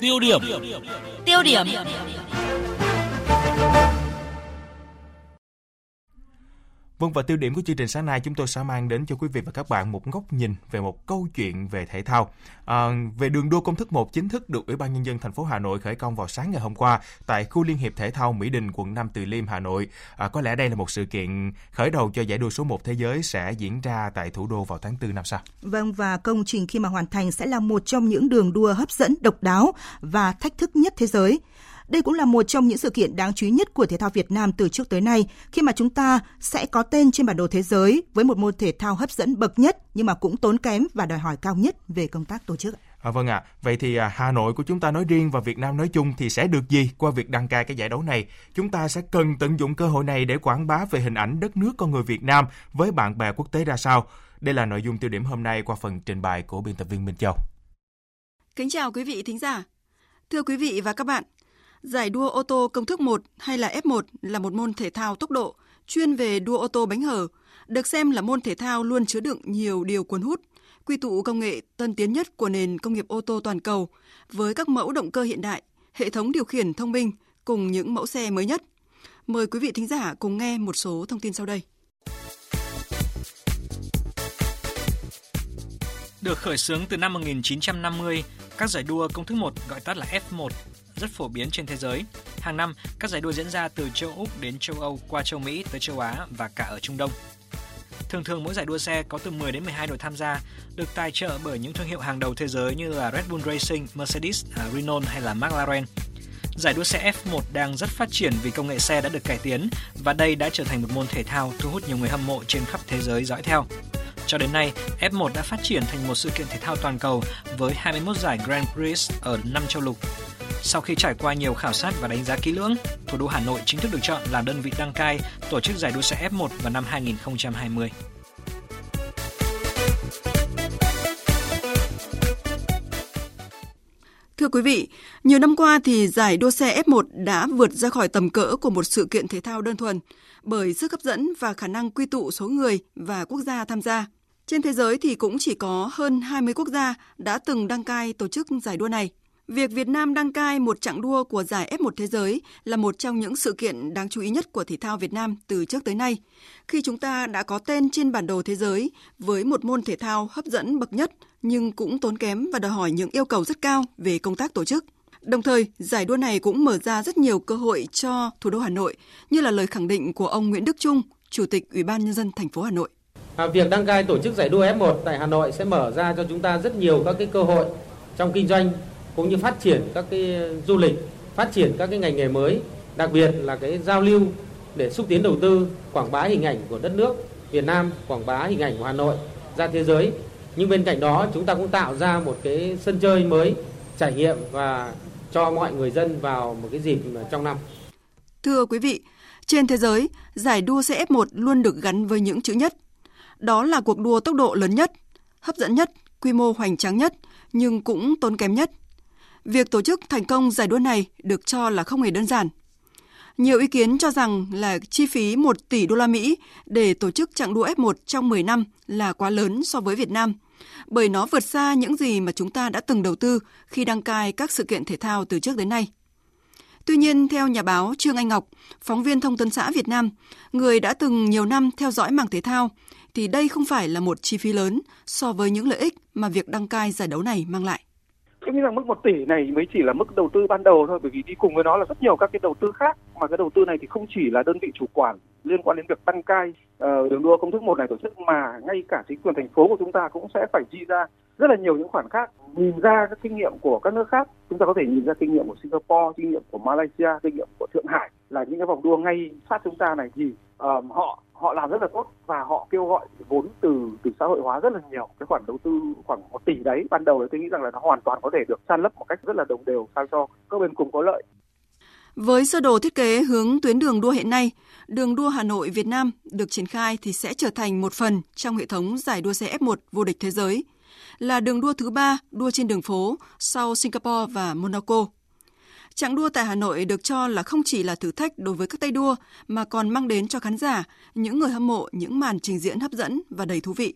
Tiêu điểm. Tiêu điểm. Vâng và tiêu điểm của chương trình sáng nay chúng tôi sẽ mang đến cho quý vị và các bạn một góc nhìn về một câu chuyện về thể thao. À, về đường đua công thức 1 chính thức được Ủy ban nhân dân thành phố Hà Nội khởi công vào sáng ngày hôm qua tại khu Liên hiệp thể thao Mỹ Đình quận nam Từ Liêm Hà Nội. À, có lẽ đây là một sự kiện khởi đầu cho giải đua số 1 thế giới sẽ diễn ra tại thủ đô vào tháng 4 năm sau. Vâng và công trình khi mà hoàn thành sẽ là một trong những đường đua hấp dẫn độc đáo và thách thức nhất thế giới. Đây cũng là một trong những sự kiện đáng chú ý nhất của thể thao Việt Nam từ trước tới nay, khi mà chúng ta sẽ có tên trên bản đồ thế giới với một môn thể thao hấp dẫn bậc nhất nhưng mà cũng tốn kém và đòi hỏi cao nhất về công tác tổ chức. À, vâng ạ, à. vậy thì à, Hà Nội của chúng ta nói riêng và Việt Nam nói chung thì sẽ được gì qua việc đăng cai cái giải đấu này? Chúng ta sẽ cần tận dụng cơ hội này để quảng bá về hình ảnh đất nước con người Việt Nam với bạn bè quốc tế ra sao? Đây là nội dung tiêu điểm hôm nay qua phần trình bày của biên tập viên Minh Châu. Kính chào quý vị thính giả. Thưa quý vị và các bạn, Giải đua ô tô công thức 1 hay là F1 là một môn thể thao tốc độ chuyên về đua ô tô bánh hở, được xem là môn thể thao luôn chứa đựng nhiều điều cuốn hút, quy tụ công nghệ tân tiến nhất của nền công nghiệp ô tô toàn cầu với các mẫu động cơ hiện đại, hệ thống điều khiển thông minh cùng những mẫu xe mới nhất. Mời quý vị thính giả cùng nghe một số thông tin sau đây. Được khởi xướng từ năm 1950, các giải đua công thức 1 gọi tắt là F1 rất phổ biến trên thế giới. Hàng năm, các giải đua diễn ra từ châu Úc đến châu Âu qua châu Mỹ tới châu Á và cả ở Trung Đông. Thường thường mỗi giải đua xe có từ 10 đến 12 đội tham gia, được tài trợ bởi những thương hiệu hàng đầu thế giới như là Red Bull Racing, Mercedes, à, Renault hay là McLaren. Giải đua xe F1 đang rất phát triển vì công nghệ xe đã được cải tiến và đây đã trở thành một môn thể thao thu hút nhiều người hâm mộ trên khắp thế giới dõi theo. Cho đến nay, F1 đã phát triển thành một sự kiện thể thao toàn cầu với 21 giải Grand Prix ở 5 châu lục. Sau khi trải qua nhiều khảo sát và đánh giá kỹ lưỡng, thủ đô Hà Nội chính thức được chọn là đơn vị đăng cai tổ chức giải đua xe F1 vào năm 2020. Thưa quý vị, nhiều năm qua thì giải đua xe F1 đã vượt ra khỏi tầm cỡ của một sự kiện thể thao đơn thuần bởi sức hấp dẫn và khả năng quy tụ số người và quốc gia tham gia. Trên thế giới thì cũng chỉ có hơn 20 quốc gia đã từng đăng cai tổ chức giải đua này. Việc Việt Nam đăng cai một chặng đua của giải F1 thế giới là một trong những sự kiện đáng chú ý nhất của thể thao Việt Nam từ trước tới nay, khi chúng ta đã có tên trên bản đồ thế giới với một môn thể thao hấp dẫn bậc nhất nhưng cũng tốn kém và đòi hỏi những yêu cầu rất cao về công tác tổ chức. Đồng thời, giải đua này cũng mở ra rất nhiều cơ hội cho thủ đô Hà Nội, như là lời khẳng định của ông Nguyễn Đức Trung, Chủ tịch Ủy ban nhân dân thành phố Hà Nội. À, việc đăng cai tổ chức giải đua F1 tại Hà Nội sẽ mở ra cho chúng ta rất nhiều các cái cơ hội trong kinh doanh cũng như phát triển các cái ờ, du lịch, phát triển các cái ngành nghề mới, đặc biệt là cái giao lưu để xúc tiến đầu tư, quảng bá hình ảnh của đất nước Việt Nam, quảng bá hình ảnh của Hà Nội ra thế giới. Nhưng bên cạnh đó chúng ta cũng tạo ra một cái sân chơi mới, trải nghiệm và cho mọi người dân vào một cái dịp trong năm. Thưa quý vị, trên thế giới, giải đua xe F1 luôn được gắn với những chữ nhất. Đó là cuộc đua tốc độ lớn nhất, hấp dẫn nhất, quy mô hoành tráng nhất, nhưng cũng tốn kém nhất – Việc tổ chức thành công giải đua này được cho là không hề đơn giản. Nhiều ý kiến cho rằng là chi phí 1 tỷ đô la Mỹ để tổ chức chặng đua F1 trong 10 năm là quá lớn so với Việt Nam, bởi nó vượt xa những gì mà chúng ta đã từng đầu tư khi đăng cai các sự kiện thể thao từ trước đến nay. Tuy nhiên, theo nhà báo Trương Anh Ngọc, phóng viên Thông tấn xã Việt Nam, người đã từng nhiều năm theo dõi mảng thể thao, thì đây không phải là một chi phí lớn so với những lợi ích mà việc đăng cai giải đấu này mang lại. Tôi nghĩ rằng mức 1 tỷ này mới chỉ là mức đầu tư ban đầu thôi bởi vì đi cùng với nó là rất nhiều các cái đầu tư khác. Mà cái đầu tư này thì không chỉ là đơn vị chủ quản liên quan đến việc đăng cai uh, đường đua công thức một này tổ chức mà ngay cả chính quyền thành phố của chúng ta cũng sẽ phải chi ra rất là nhiều những khoản khác. Nhìn ra các kinh nghiệm của các nước khác chúng ta có thể nhìn ra kinh nghiệm của Singapore kinh nghiệm của Malaysia kinh nghiệm của Thượng Hải là những cái vòng đua ngay sát chúng ta này thì uh, họ họ làm rất là tốt và họ kêu gọi vốn từ từ xã hội hóa rất là nhiều cái khoản đầu tư khoảng một tỷ đấy ban đầu thì tôi nghĩ rằng là nó hoàn toàn có thể được san lấp một cách rất là đồng đều sao cho các bên cùng có lợi với sơ đồ thiết kế hướng tuyến đường đua hiện nay, đường đua Hà Nội Việt Nam được triển khai thì sẽ trở thành một phần trong hệ thống giải đua xe F1 vô địch thế giới, là đường đua thứ ba đua trên đường phố sau Singapore và Monaco. Trạng đua tại Hà Nội được cho là không chỉ là thử thách đối với các tay đua mà còn mang đến cho khán giả, những người hâm mộ những màn trình diễn hấp dẫn và đầy thú vị.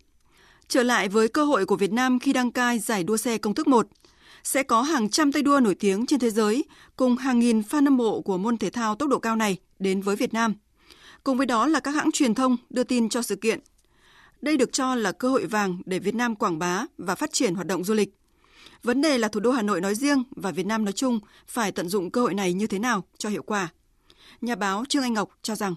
Trở lại với cơ hội của Việt Nam khi đăng cai giải đua xe công thức 1, sẽ có hàng trăm tay đua nổi tiếng trên thế giới cùng hàng nghìn fan hâm mộ của môn thể thao tốc độ cao này đến với Việt Nam. Cùng với đó là các hãng truyền thông đưa tin cho sự kiện. Đây được cho là cơ hội vàng để Việt Nam quảng bá và phát triển hoạt động du lịch. Vấn đề là thủ đô Hà Nội nói riêng và Việt Nam nói chung phải tận dụng cơ hội này như thế nào cho hiệu quả. Nhà báo Trương Anh Ngọc cho rằng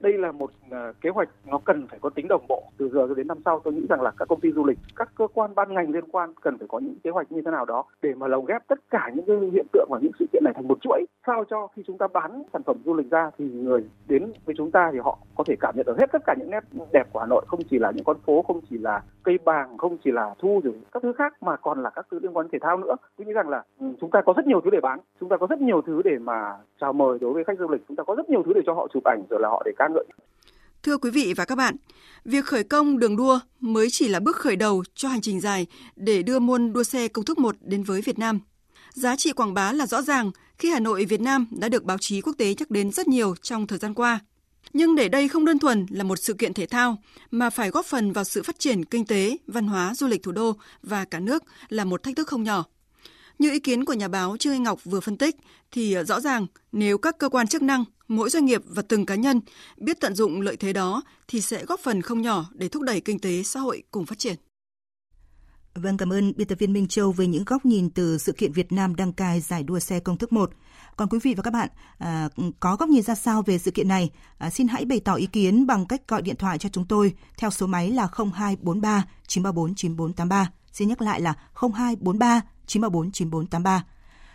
đây là một à, kế hoạch nó cần phải có tính đồng bộ từ giờ cho đến năm sau. Tôi nghĩ rằng là các công ty du lịch, các cơ quan ban ngành liên quan cần phải có những kế hoạch như thế nào đó để mà lồng ghép tất cả những cái hiện tượng và những sự kiện này thành một chuỗi, sao cho khi chúng ta bán sản phẩm du lịch ra thì người đến với chúng ta thì họ có thể cảm nhận được hết tất cả những nét đẹp của Hà Nội, không chỉ là những con phố, không chỉ là cây bàng, không chỉ là thu rồi các thứ khác, mà còn là các thứ liên quan đến thể thao nữa. Tôi nghĩ rằng là ừ, chúng ta có rất nhiều thứ để bán, chúng ta có rất nhiều thứ để mà chào mời đối với khách du lịch, chúng ta có rất nhiều thứ để cho họ chụp ảnh, rồi là họ để ca ngợi Thưa quý vị và các bạn, việc khởi công đường đua mới chỉ là bước khởi đầu cho hành trình dài để đưa môn đua xe công thức 1 đến với Việt Nam. Giá trị quảng bá là rõ ràng khi Hà Nội Việt Nam đã được báo chí quốc tế nhắc đến rất nhiều trong thời gian qua. Nhưng để đây không đơn thuần là một sự kiện thể thao mà phải góp phần vào sự phát triển kinh tế, văn hóa, du lịch thủ đô và cả nước là một thách thức không nhỏ. Như ý kiến của nhà báo Trương Anh Ngọc vừa phân tích thì rõ ràng nếu các cơ quan chức năng, mỗi doanh nghiệp và từng cá nhân biết tận dụng lợi thế đó thì sẽ góp phần không nhỏ để thúc đẩy kinh tế xã hội cùng phát triển. Vâng, cảm ơn biên tập viên Minh Châu về những góc nhìn từ sự kiện Việt Nam đăng cai giải đua xe công thức 1. Còn quý vị và các bạn à, có góc nhìn ra sao về sự kiện này? À, xin hãy bày tỏ ý kiến bằng cách gọi điện thoại cho chúng tôi theo số máy là 0243 934 9483. Xin nhắc lại là 0243 934 9483